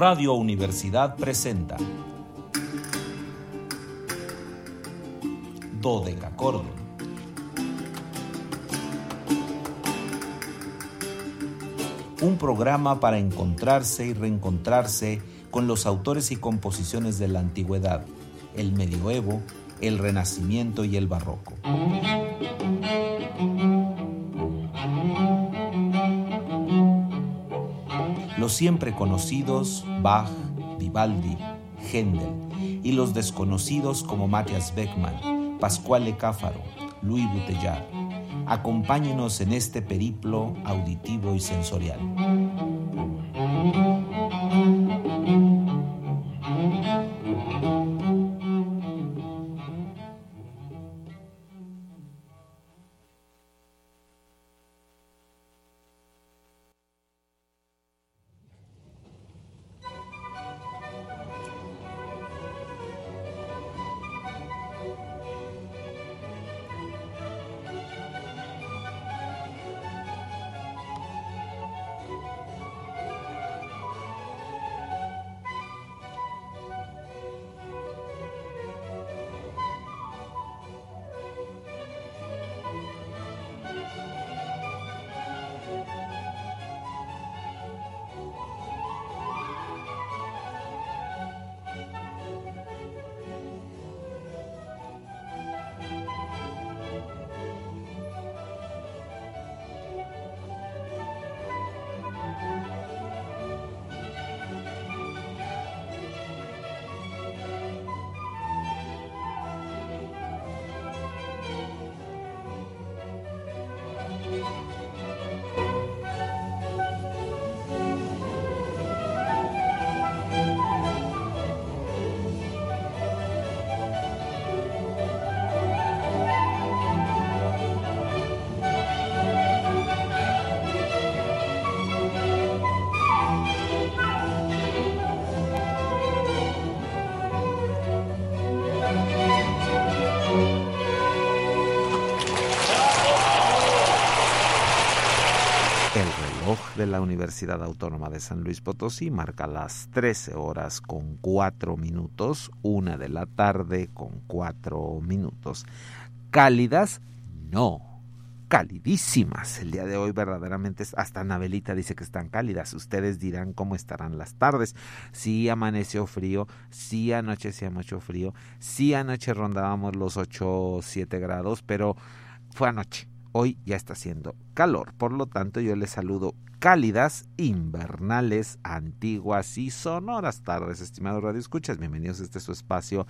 Radio Universidad presenta Dodecacordon. Un programa para encontrarse y reencontrarse con los autores y composiciones de la antigüedad, el medioevo, el renacimiento y el barroco. Los siempre conocidos Bach, Vivaldi, Händel y los desconocidos como Matthias Beckmann, Pascual Cáfaro, Louis Bouteillard. Acompáñenos en este periplo auditivo y sensorial. La Universidad Autónoma de San Luis Potosí marca las 13 horas con 4 minutos, una de la tarde con 4 minutos. ¿Cálidas? No, calidísimas. El día de hoy verdaderamente hasta Anabelita dice que están cálidas. Ustedes dirán cómo estarán las tardes. Sí amaneció frío, sí anoche hacía mucho frío, sí anoche rondábamos los 8 o 7 grados, pero fue anoche. Hoy ya está haciendo calor, por lo tanto yo les saludo cálidas, invernales, antiguas y sonoras tardes, estimados radioescuchas. Bienvenidos a este su espacio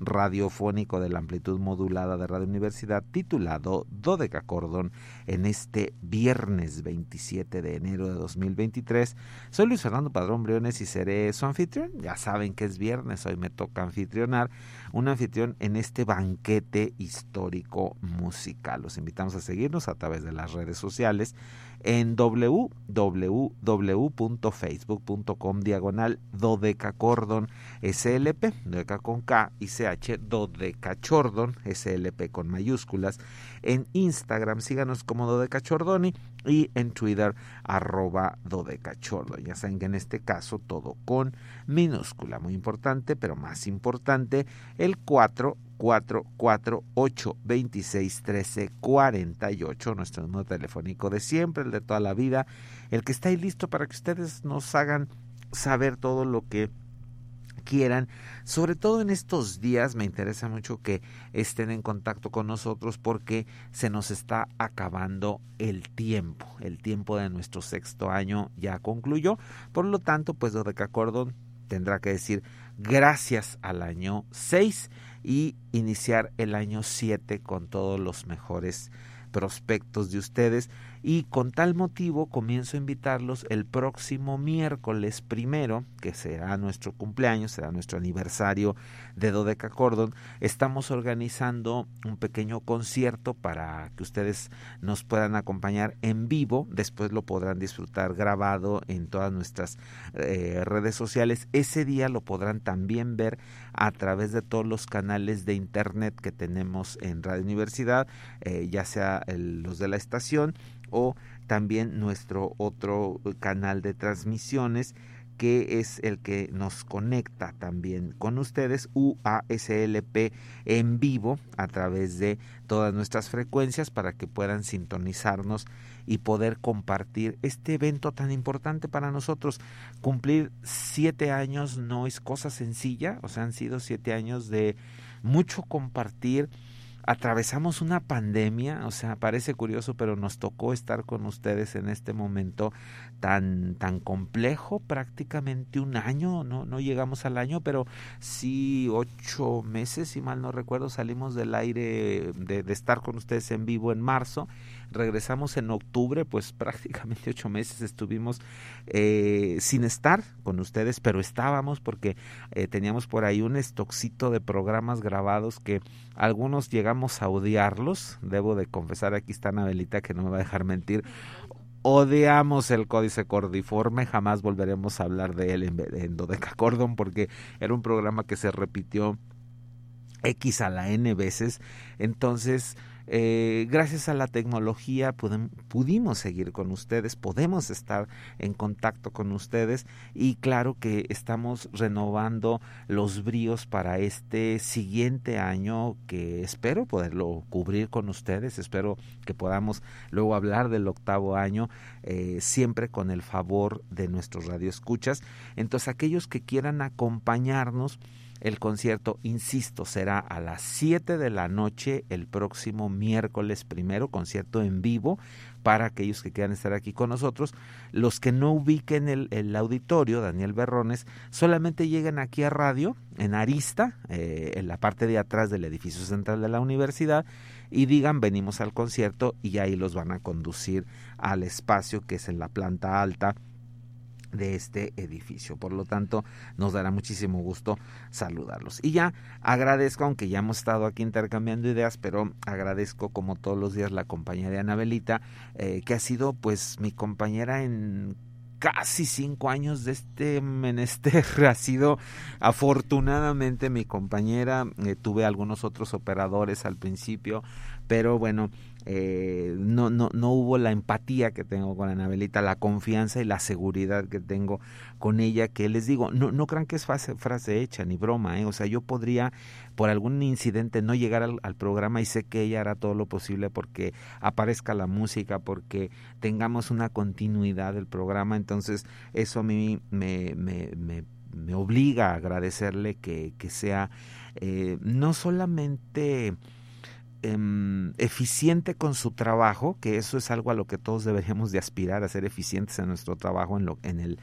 radiofónico de la amplitud modulada de Radio Universidad titulado Dodeca Cordón en este viernes 27 de enero de 2023. Soy Luis Fernando Padrón Briones y seré su anfitrión. Ya saben que es viernes, hoy me toca anfitrionar, un anfitrión en este banquete histórico musical. Los invitamos a seguirnos a través de las redes sociales en www.facebook.com diagonal dodecacordon slp, dodeca con K y CH, dodecachordon slp con mayúsculas. En Instagram síganos como dodecachordoni y en Twitter arroba dodecachordon. Ya saben que en este caso todo con minúscula, muy importante, pero más importante, el 4 448 26 13 48, nuestro número telefónico de siempre, el de toda la vida, el que está ahí listo para que ustedes nos hagan saber todo lo que quieran. Sobre todo en estos días me interesa mucho que estén en contacto con nosotros porque se nos está acabando el tiempo. El tiempo de nuestro sexto año ya concluyó. Por lo tanto, pues Dodeca Cordon tendrá que decir gracias al año 6 y iniciar el año 7 con todos los mejores prospectos de ustedes y con tal motivo comienzo a invitarlos el próximo miércoles primero, que será nuestro cumpleaños, será nuestro aniversario de Dodeca Cordon. Estamos organizando un pequeño concierto para que ustedes nos puedan acompañar en vivo. Después lo podrán disfrutar grabado en todas nuestras eh, redes sociales. Ese día lo podrán también ver a través de todos los canales de internet que tenemos en Radio Universidad, eh, ya sea los de la estación o también nuestro otro canal de transmisiones que es el que nos conecta también con ustedes, UASLP en vivo a través de todas nuestras frecuencias para que puedan sintonizarnos y poder compartir este evento tan importante para nosotros. Cumplir siete años no es cosa sencilla, o sea, han sido siete años de mucho compartir, atravesamos una pandemia, o sea, parece curioso, pero nos tocó estar con ustedes en este momento tan, tan complejo, prácticamente un año, no, no llegamos al año, pero sí ocho meses, si mal no recuerdo, salimos del aire de, de estar con ustedes en vivo en marzo regresamos en octubre, pues prácticamente ocho meses estuvimos eh, sin estar con ustedes, pero estábamos porque eh, teníamos por ahí un estoxito de programas grabados que algunos llegamos a odiarlos, debo de confesar, aquí está Anabelita que no me va a dejar mentir, odiamos el códice cordiforme, jamás volveremos a hablar de él en, en Dodecacordon porque era un programa que se repitió X a la N veces, entonces eh, gracias a la tecnología pudimos seguir con ustedes, podemos estar en contacto con ustedes y claro que estamos renovando los bríos para este siguiente año que espero poderlo cubrir con ustedes, espero que podamos luego hablar del octavo año eh, siempre con el favor de nuestros radioescuchas. Entonces aquellos que quieran acompañarnos, el concierto, insisto, será a las 7 de la noche el próximo miércoles primero, concierto en vivo para aquellos que quieran estar aquí con nosotros. Los que no ubiquen el, auditorio, Daniel Berrones, solamente lleguen aquí a radio, en Arista, eh, en la parte de atrás del edificio central de la universidad, y digan venimos al concierto y ahí los van a conducir al espacio que es en la planta alta de este edificio. Por lo tanto, nos dará muchísimo gusto saludarlos. Y ya agradezco, aunque ya hemos estado aquí intercambiando ideas, pero agradezco como todos los días la compañía de Anabelita, eh, que ha sido pues mi compañera en casi cinco años de este menester. Ha sido afortunadamente mi compañera. Eh, tuve algunos otros operadores al principio, pero bueno, eh, no, no, no hubo la empatía que tengo con Anabelita, la confianza y la seguridad que tengo con ella, que les digo, no, no crean que es frase, frase hecha ni broma, ¿eh? o sea, yo podría por algún incidente no llegar al, programa y sé que ella hará todo lo posible porque aparezca la música, porque tengamos una continuidad del programa, entonces eso a mí me, me, me, me obliga a agradecerle que, que sea eh, no solamente Em, eficiente con su trabajo, que eso es algo a lo que todos deberíamos de aspirar, a ser eficientes en nuestro trabajo, en, lo, en, el,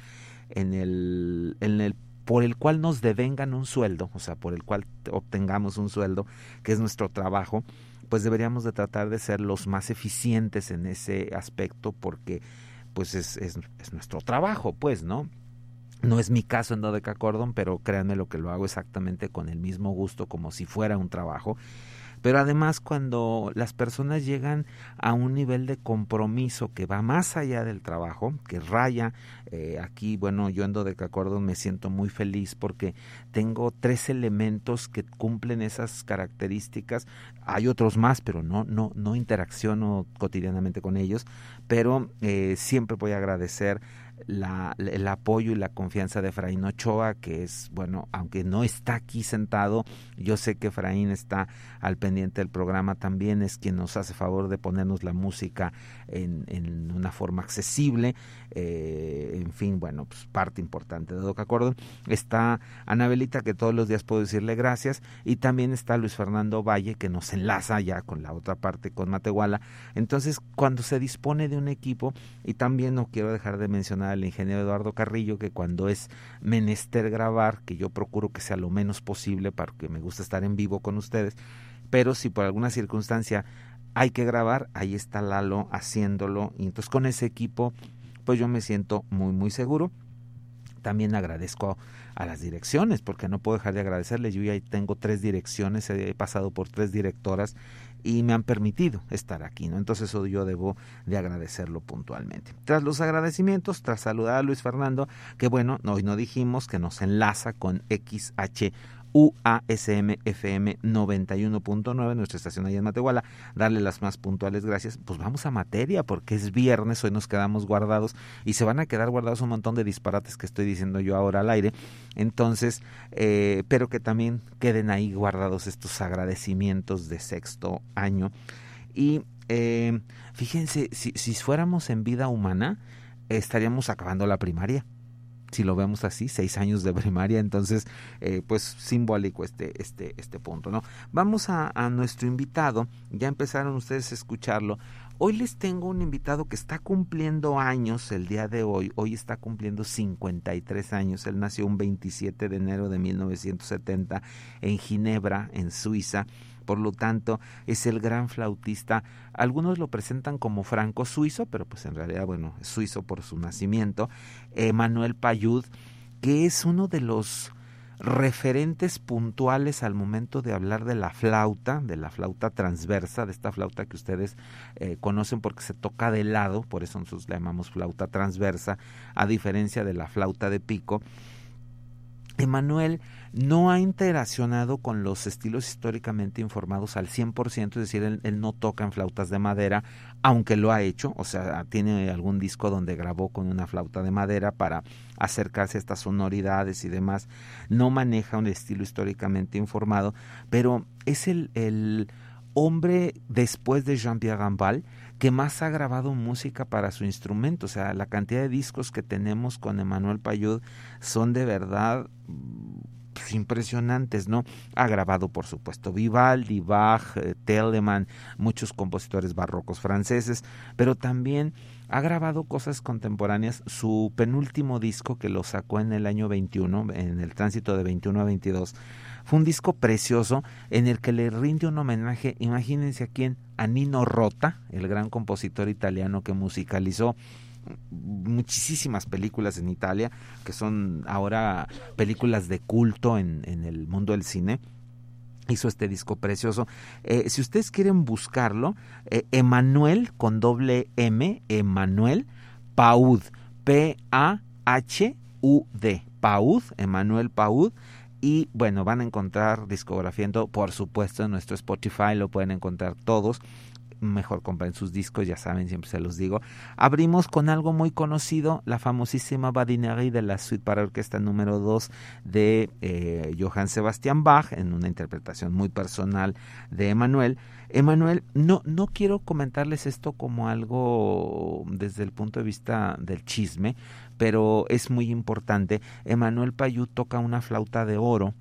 en, el, en el por el cual nos devengan un sueldo, o sea, por el cual obtengamos un sueldo, que es nuestro trabajo, pues deberíamos de tratar de ser los más eficientes en ese aspecto porque pues es, es, es nuestro trabajo, pues, ¿no? No es mi caso en Dodeca Cordon, pero créanme lo que lo hago exactamente con el mismo gusto como si fuera un trabajo pero además cuando las personas llegan a un nivel de compromiso que va más allá del trabajo, que raya, eh, aquí, bueno, yo ando de acuerdo me siento muy feliz porque tengo tres elementos que cumplen esas características. Hay otros más, pero no, no, no interacciono cotidianamente con ellos, pero eh, siempre voy a agradecer la, el apoyo y la confianza de Efraín Ochoa, que es, bueno, aunque no está aquí sentado, yo sé que Efraín está al pendiente del programa también, es quien nos hace favor de ponernos la música en, una forma accesible, eh, en fin, bueno, pues parte importante de Doc Acordon. Está Anabelita, que todos los días puedo decirle gracias, y también está Luis Fernando Valle, que nos enlaza ya con la otra parte, con Matehuala. Entonces, cuando se dispone de un equipo, y también no quiero dejar de mencionar al ingeniero Eduardo Carrillo que cuando es menester grabar, que yo procuro que sea lo menos posible porque me gusta estar en vivo con ustedes, pero si por alguna circunstancia hay que grabar, ahí está Lalo haciéndolo y entonces con ese equipo pues yo me siento muy muy seguro. También agradezco a las direcciones, porque no puedo dejar de agradecerles. Yo ya tengo tres direcciones, he pasado por tres directoras y me han permitido estar aquí, ¿no? Entonces eso yo debo de agradecerlo puntualmente. Tras los agradecimientos, tras saludar a Luis Fernando, que bueno, hoy no dijimos que nos enlaza con XH UASM FM 91.9, nuestra estación ahí en Matehuala, darle las más puntuales gracias. Pues vamos a materia, porque es viernes, hoy nos quedamos guardados y se van a quedar guardados un montón de disparates que estoy diciendo yo ahora al aire. Entonces, eh, pero que también queden ahí guardados estos agradecimientos de sexto año. Y eh, fíjense, si fuéramos en vida humana, estaríamos acabando la primaria si lo vemos así, seis años de primaria, entonces, eh, pues simbólico este, este, este punto, ¿no? Vamos a, a nuestro invitado, ya empezaron ustedes a escucharlo. Hoy les tengo un invitado que está cumpliendo años el día de hoy, hoy está cumpliendo 53 años, él nació un 27 de enero de 1970 en Ginebra, en Suiza, por lo tanto es el gran flautista. Algunos lo presentan como franco suizo, pero pues en realidad, bueno, es suizo por su nacimiento. Emanuel Payud, que es uno de los referentes puntuales al momento de hablar de la flauta, de la flauta transversa, de esta flauta que ustedes eh, conocen porque se toca de lado, por eso nosotros la llamamos flauta transversa, a diferencia de la flauta de pico. Emanuel no ha interaccionado con los estilos históricamente informados al 100%, es decir, él, no toca en flautas de madera, aunque lo ha hecho, o sea, tiene algún disco donde grabó con una flauta de madera para acercarse a estas sonoridades y demás, no maneja un estilo históricamente informado, pero es el, el hombre después de Jean-Pierre Rambal que más ha grabado música para su instrumento. O sea, la cantidad de discos que tenemos con Emanuel Payud son de verdad pues, impresionantes, ¿no? Ha grabado, por supuesto, Vivaldi, Bach, eh, Telemann, muchos compositores barrocos franceses, pero también ha grabado cosas contemporáneas. Su penúltimo disco, que lo sacó en el año 21, en el tránsito de 21 a 22, fue un disco precioso en el que le rinde un homenaje, imagínense a quién, a Nino Rota, el gran compositor italiano que musicalizó muchísimas películas en Italia, que son ahora películas de culto en, el mundo del cine hizo este disco precioso. Eh, si ustedes quieren buscarlo, eh, Emanuel con doble M, Emanuel Paud, P-A-H-U-D, Paud, Emanuel Paud. Y bueno, van a encontrar discografía, por supuesto, en nuestro Spotify lo pueden encontrar todos mejor compren sus discos, ya saben, siempre se los digo. Abrimos con algo muy conocido, la famosísima Badinerie de la suite para orquesta número 2 de eh, Johann Sebastian Bach, en una interpretación muy personal de Emanuel. Emanuel, no, no quiero comentarles esto como algo desde el punto de vista del chisme, pero es muy importante. Emanuel Payú toca una flauta de oro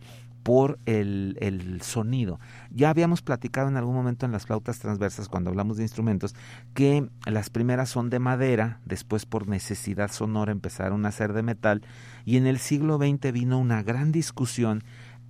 por el, el, sonido. Ya habíamos platicado en algún momento en las flautas transversas, cuando hablamos de instrumentos, que las primeras son de madera, después por necesidad sonora empezaron a ser de metal, y en el siglo XX vino una gran discusión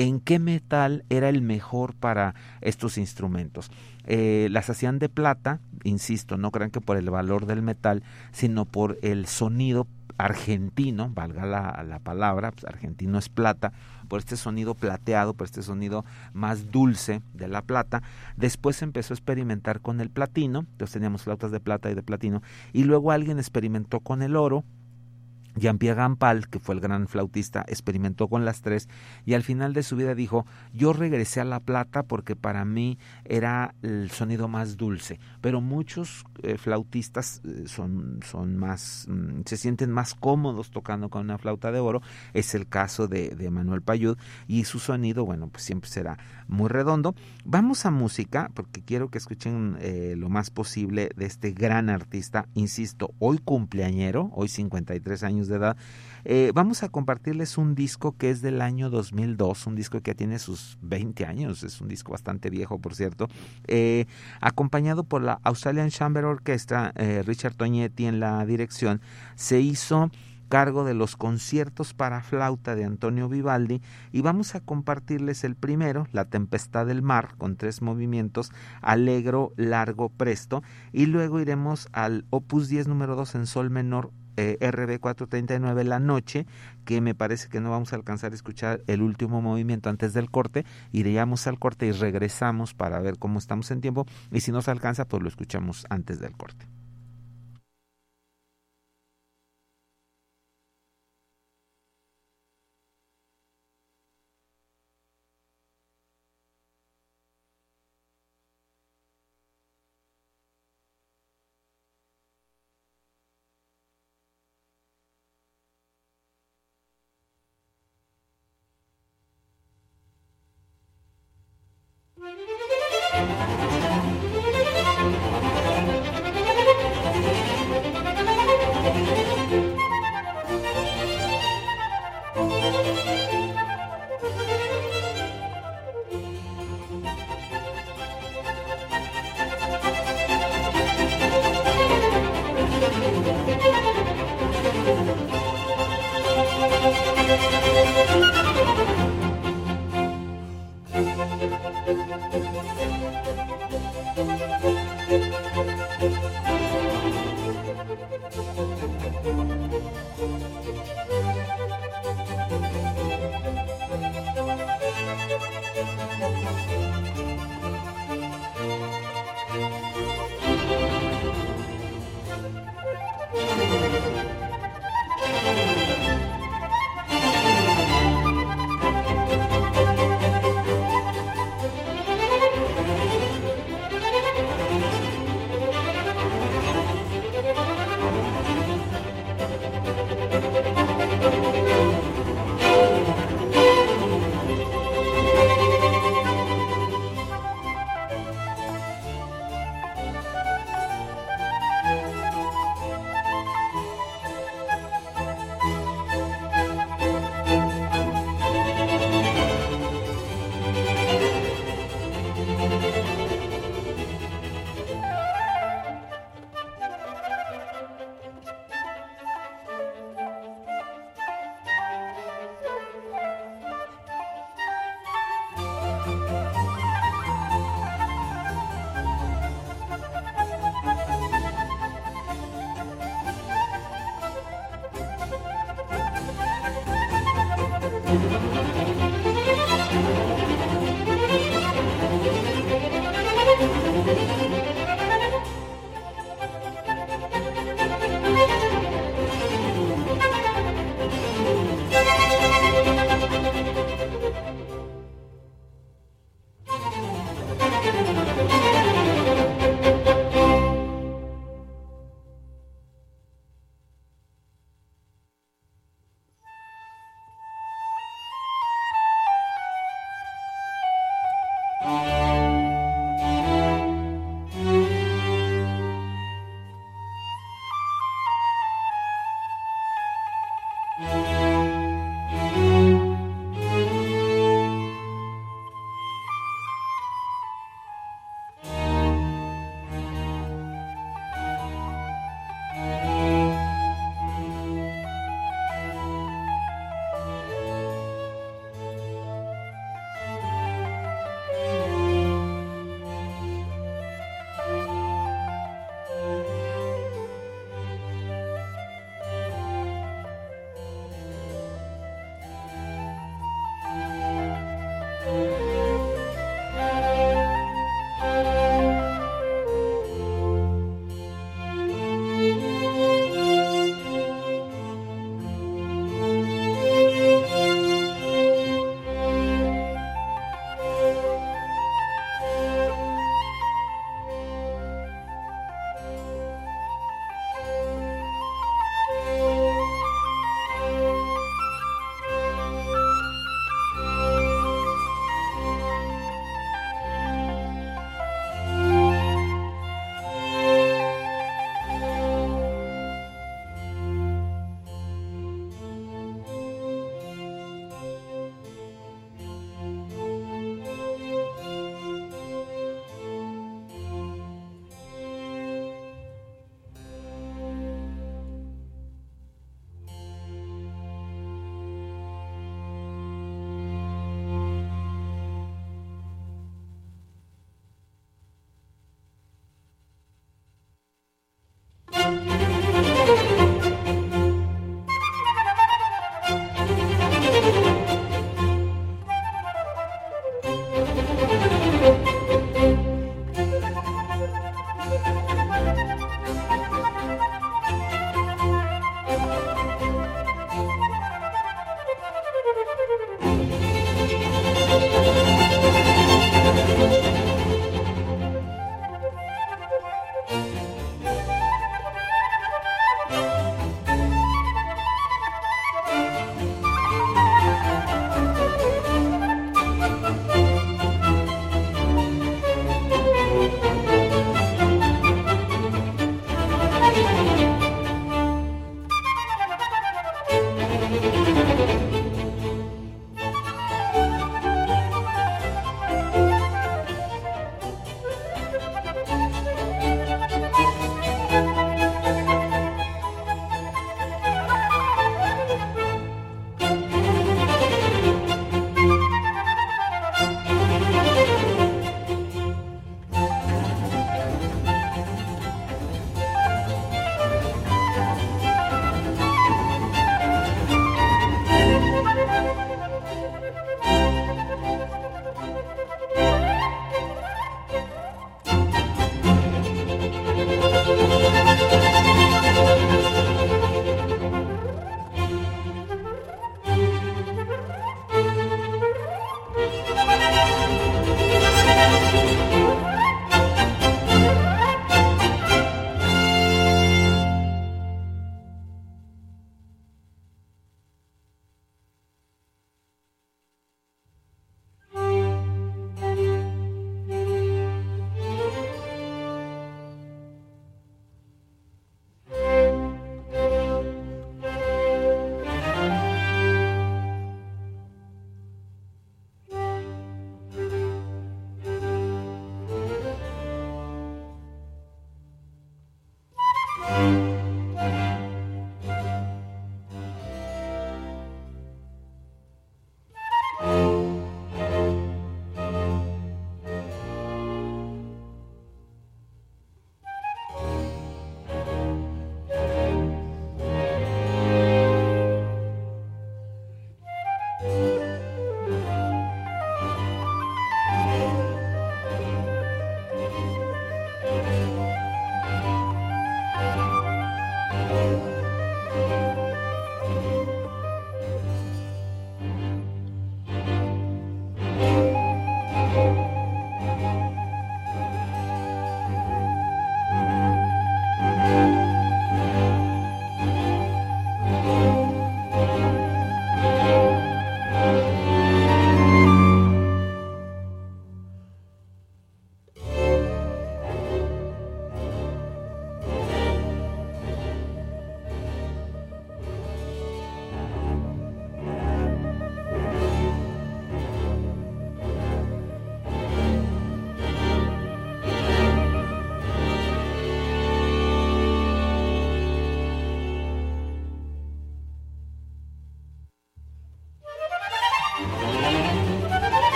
en qué metal era el mejor para estos instrumentos. Eh, las hacían de plata, insisto, no crean que por el valor del metal, sino por el sonido argentino, valga la, la palabra, pues argentino es plata, por este sonido plateado, por este sonido más dulce de la plata. Después empezó a experimentar con el platino, entonces teníamos flautas de plata y de platino, y luego alguien experimentó con el oro, Jean-Pierre Gampal, que fue el gran flautista, experimentó con las tres y al final de su vida dijo, yo regresé a la plata porque para mí era el sonido más dulce, pero muchos eh, flautistas eh, son, son más, mm, se sienten más cómodos tocando con una flauta de oro, es el caso de, de Manuel Payud y su sonido, bueno, pues siempre será muy redondo. Vamos a música porque quiero que escuchen eh, lo más posible de este gran artista, insisto, hoy cumpleañero, hoy 53 años de edad. Eh, vamos a compartirles un disco que es del año 2002, un disco que tiene sus 20 años, es un disco bastante viejo, por cierto, eh, acompañado por la Australian Chamber Orchestra, eh, Richard Toñetti en la dirección, se hizo cargo de los conciertos para flauta de Antonio Vivaldi y vamos a compartirles el primero, La Tempestad del Mar, con tres movimientos, alegro, largo, presto, y luego iremos al opus 10 número 2 en sol menor, eh, RB 439 La Noche, que me parece que no vamos a alcanzar a escuchar el último movimiento antes del corte, iríamos al corte y regresamos para ver cómo estamos en tiempo y si nos alcanza pues lo escuchamos antes del corte.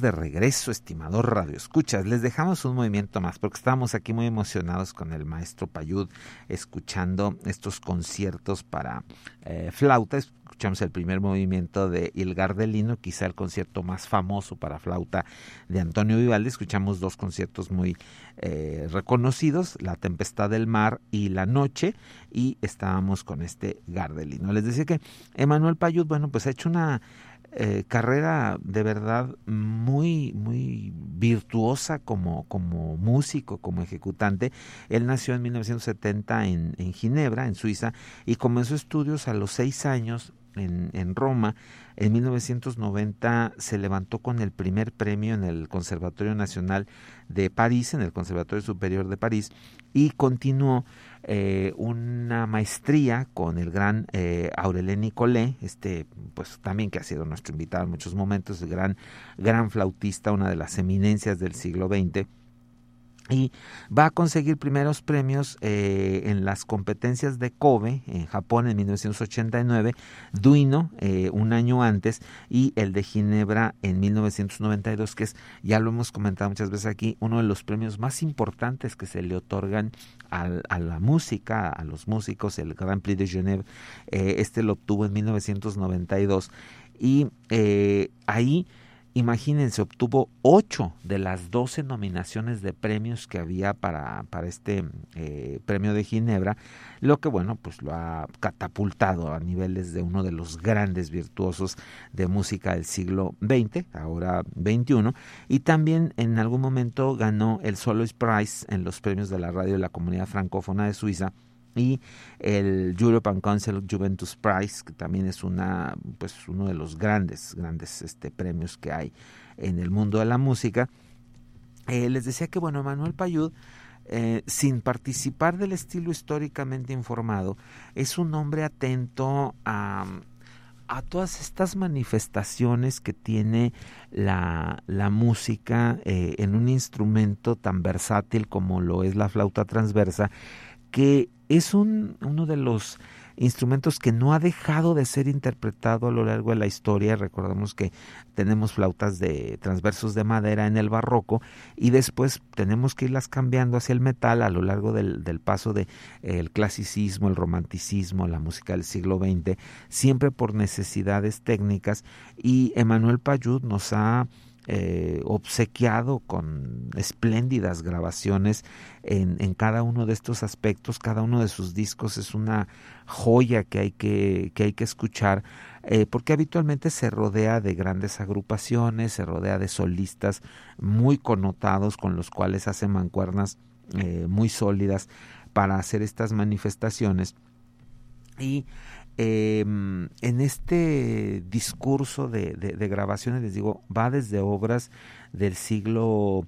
De regreso, estimado Radio Escuchas. Les dejamos un movimiento más porque estamos aquí muy emocionados con el maestro Payud escuchando estos conciertos para eh, flauta. Escuchamos el primer movimiento de Il Gardelino, quizá el concierto más famoso para flauta de Antonio Vivaldi. Escuchamos dos conciertos muy eh, reconocidos, La Tempestad del Mar y La Noche, y estábamos con este Gardelino. Les decía que Emanuel Payud, bueno, pues ha hecho una eh, carrera de verdad muy, muy virtuosa como, como músico, como ejecutante. Él nació en 1970 en, en Ginebra, en Suiza, y comenzó estudios a los seis años en, en, Roma. En 1990 se levantó con el primer premio en el Conservatorio Nacional de París, en el Conservatorio Superior de París, y continuó eh, una maestría con el gran eh, Aurelien Nicolé, este, pues también que ha sido nuestro invitado en muchos momentos, el gran, gran flautista, una de las eminencias del siglo XX y va a conseguir primeros premios eh, en las competencias de Kobe en Japón en 1989, Duino eh, un año antes y el de Ginebra en 1992, que es, ya lo hemos comentado muchas veces aquí, uno de los premios más importantes que se le otorgan a la música, a los músicos, el Grand Prix de Genève, eh, este lo obtuvo en 1992 y ahí imagínense, obtuvo 8 de las 12 nominaciones de premios que había para, para este eh, premio de Ginebra, lo que bueno, pues lo ha catapultado a niveles de uno de los grandes virtuosos de música del siglo XX, ahora XXI, y también en algún momento ganó el Soloist Prize en los premios de la radio de la comunidad francófona de Suiza y el European Council Juventus Prize, que también es una, pues uno de los grandes, grandes este, premios que hay en el mundo de la música. Eh, les decía que, bueno, Manuel Payud, eh, sin participar del estilo históricamente informado, es un hombre atento a, a todas estas manifestaciones que tiene la, la música eh, en un instrumento tan versátil como lo es la flauta transversa, que es un, uno de los instrumentos que no ha dejado de ser interpretado a lo largo de la historia. Recordemos que tenemos flautas de transversos de madera en el barroco y después tenemos que irlas cambiando hacia el metal a lo largo del, del paso de el clasicismo, el romanticismo, la música del siglo XX, siempre por necesidades técnicas y Emanuel Payud nos ha eh, obsequiado con espléndidas grabaciones en, en, cada uno de estos aspectos. Cada uno de sus discos es una joya que hay que, que, hay que escuchar, eh, porque habitualmente se rodea de grandes agrupaciones, se rodea de solistas muy connotados con los cuales hace mancuernas eh, muy sólidas para hacer estas manifestaciones. Y eh, en este discurso de, de, de, grabaciones, les digo, va desde obras del siglo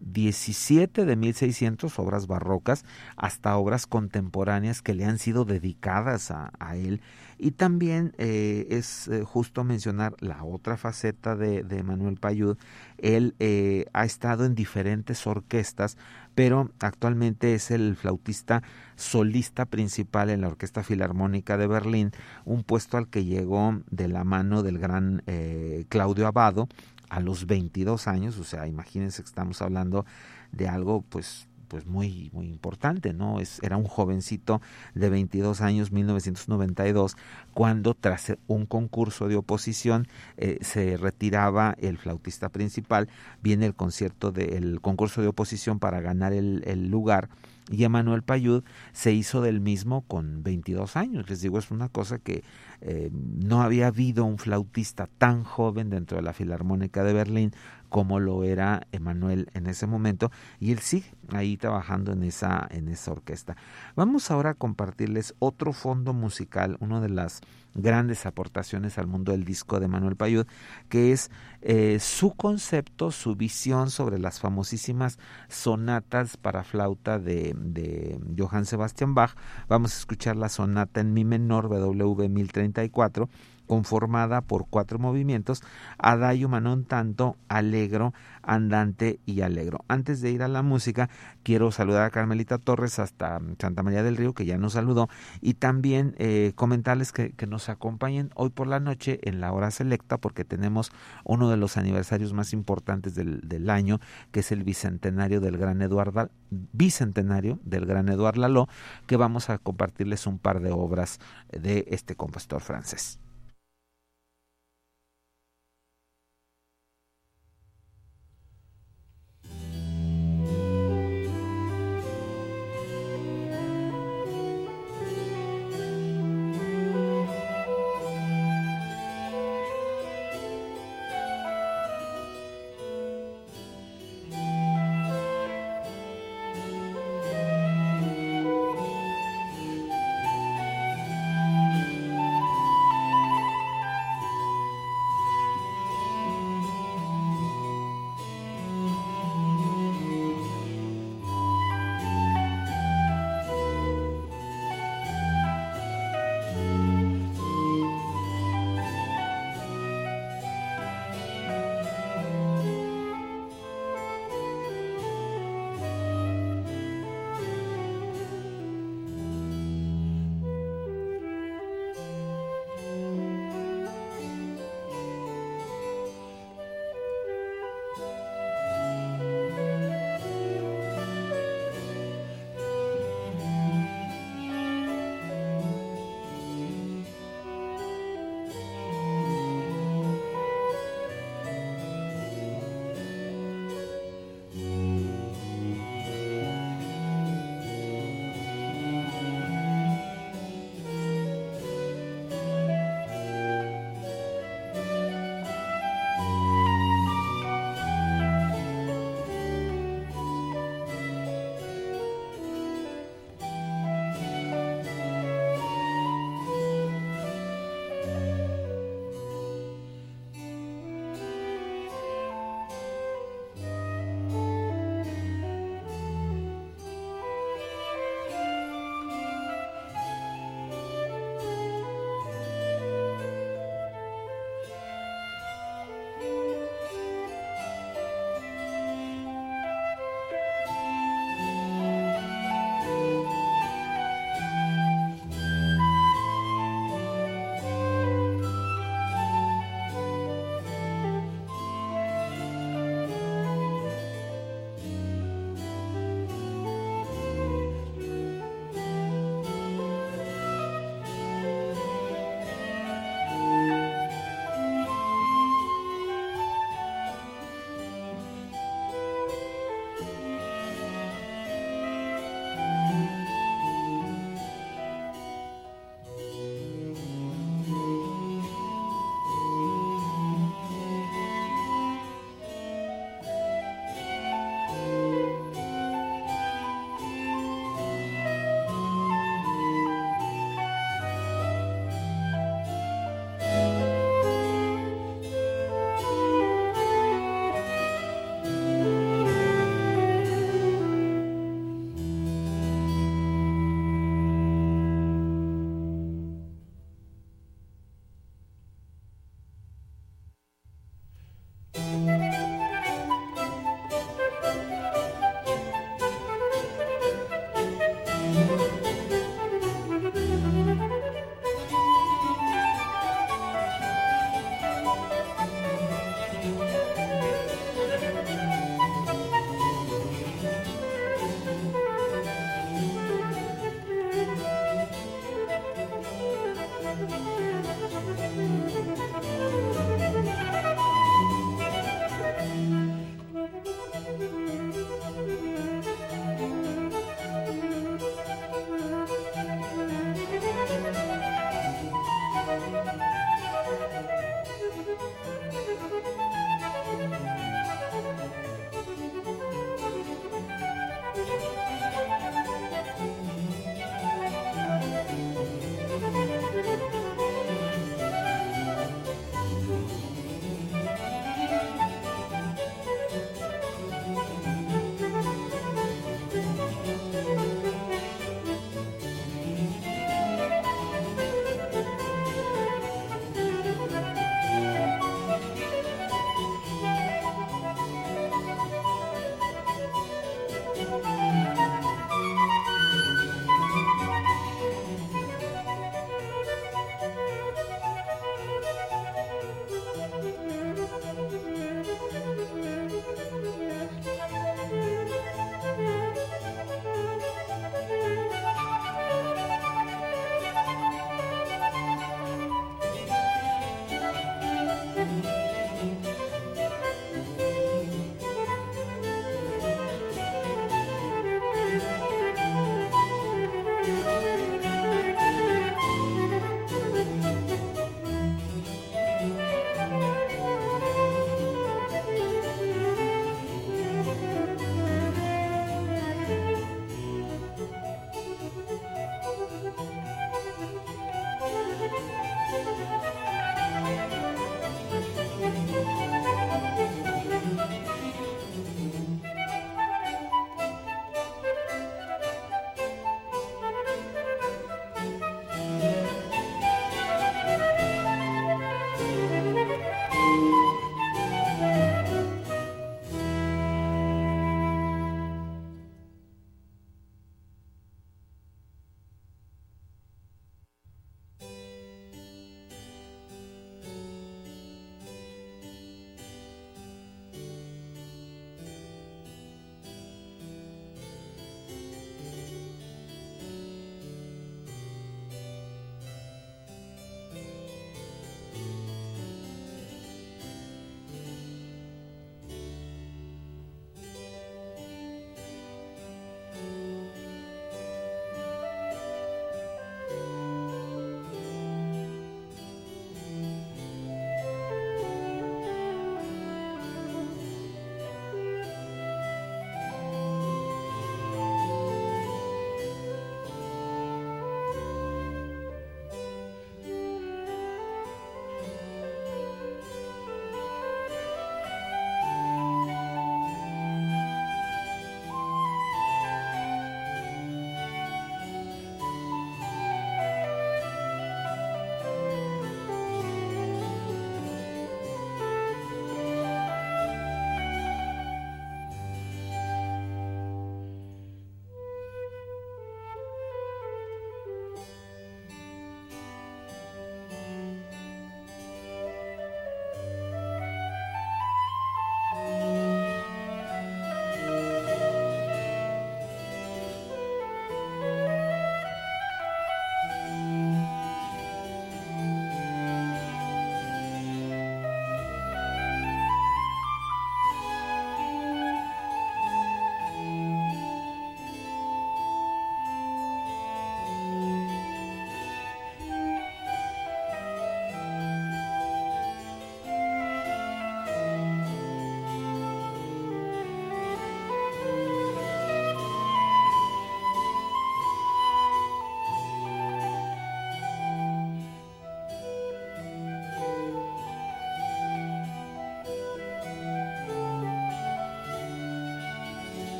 XVII de 1600, obras barrocas, hasta obras contemporáneas que le han sido dedicadas a, a él. Y también eh, es eh, justo mencionar la otra faceta de, Manuel Payud. Él eh, ha estado en diferentes orquestas, pero actualmente es el flautista solista principal en la Orquesta Filarmónica de Berlín, un puesto al que llegó de la mano del gran eh, Claudio Abado a los 22 años, o sea, imagínense que estamos hablando de algo pues pues muy muy importante, ¿no? Es, era un jovencito de 22 años, 1992, cuando tras un concurso de oposición eh, se retiraba el flautista principal, viene el concierto del concurso de oposición para ganar el, el lugar y Emanuel Payud se hizo del mismo con 22 años. Les digo, es una cosa que eh, no había habido un flautista tan joven dentro de la Filarmónica de Berlín como lo era Emanuel en ese momento y él sigue ahí trabajando en esa en esa orquesta. Vamos ahora a compartirles otro fondo musical, una de las grandes aportaciones al mundo del disco de Manuel Payud, que es eh, su concepto, su visión sobre las famosísimas sonatas para flauta de, Johann Sebastian Bach. Vamos a escuchar la sonata en mi menor BW 1034 conformada por cuatro movimientos, adagio, manon tanto, alegro, andante y alegro. Antes de ir a la música, quiero saludar a Carmelita Torres hasta Santa María del Río, que ya nos saludó, y también eh, comentarles que, que, nos acompañen hoy por la noche en la hora selecta, porque tenemos uno de los aniversarios más importantes del, del año, que es el bicentenario del gran Eduardo, bicentenario del gran Eduardo Laló, que vamos a compartirles un par de obras de este compositor francés.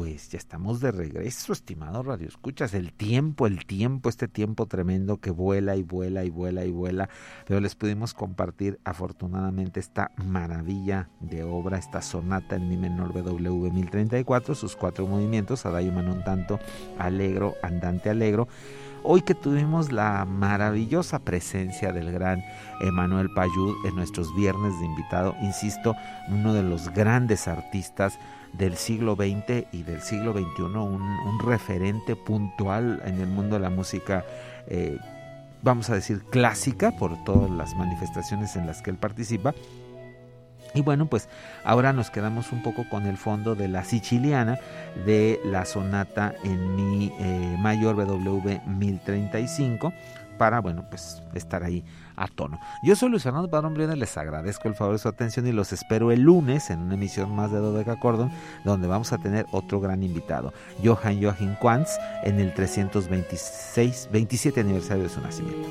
Pues ya estamos de regreso, estimado Radio Escuchas. El tiempo, el tiempo, este tiempo tremendo que vuela y vuela y vuela y vuela. Pero les pudimos compartir afortunadamente esta maravilla de obra, esta sonata en mi menor BW 1034, sus cuatro movimientos, Adagio un tanto, alegro, andante alegro. Hoy que tuvimos la maravillosa presencia del gran Emanuel Payud en nuestros viernes de invitado, insisto, uno de los grandes artistas del siglo XX y del siglo XXI, un, referente puntual en el mundo de la música, eh, vamos a decir, clásica por todas las manifestaciones en las que él participa. Y bueno, pues ahora nos quedamos un poco con el fondo de la siciliana de la sonata en mi eh, mayor BW 1035 para, bueno, pues estar ahí a tono. Yo soy Luis Fernando Padrón Briones, les agradezco el favor de su atención y los espero el lunes en una emisión más de Dodeca Cordon, donde vamos a tener otro gran invitado, Johann Joachim Quantz, en el 326, 27 aniversario de su nacimiento.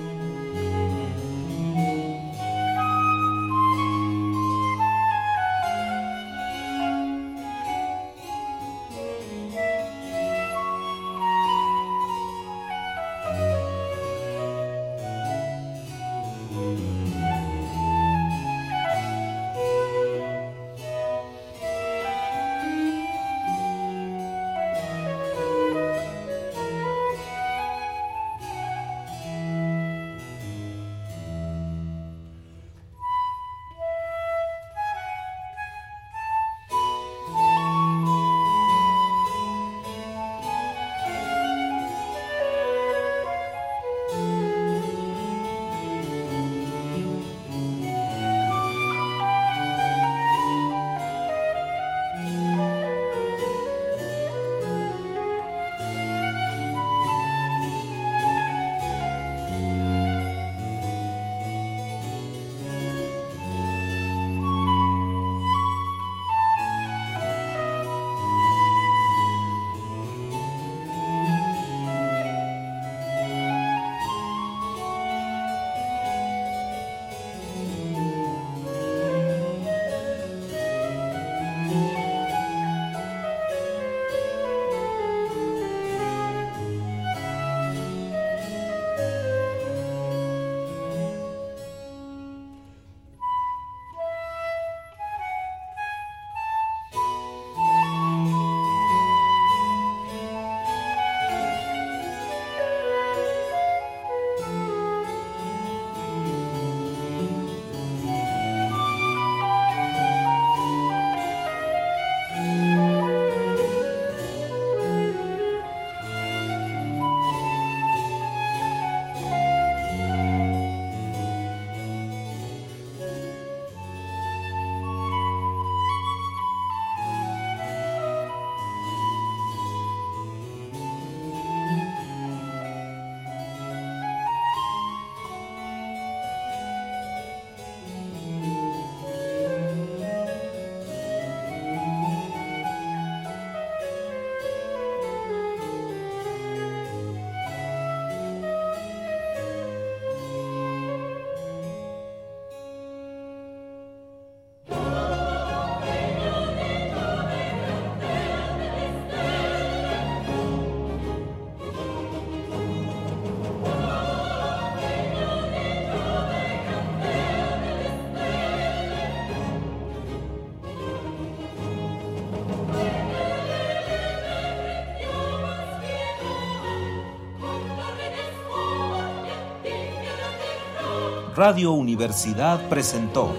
Radio Universidad presentó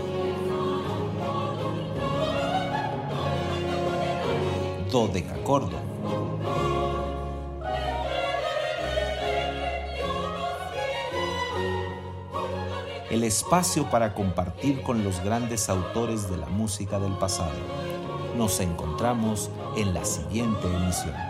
Dodecacordo. El espacio para compartir con los grandes autores de la música del pasado. Nos encontramos en la siguiente emisión.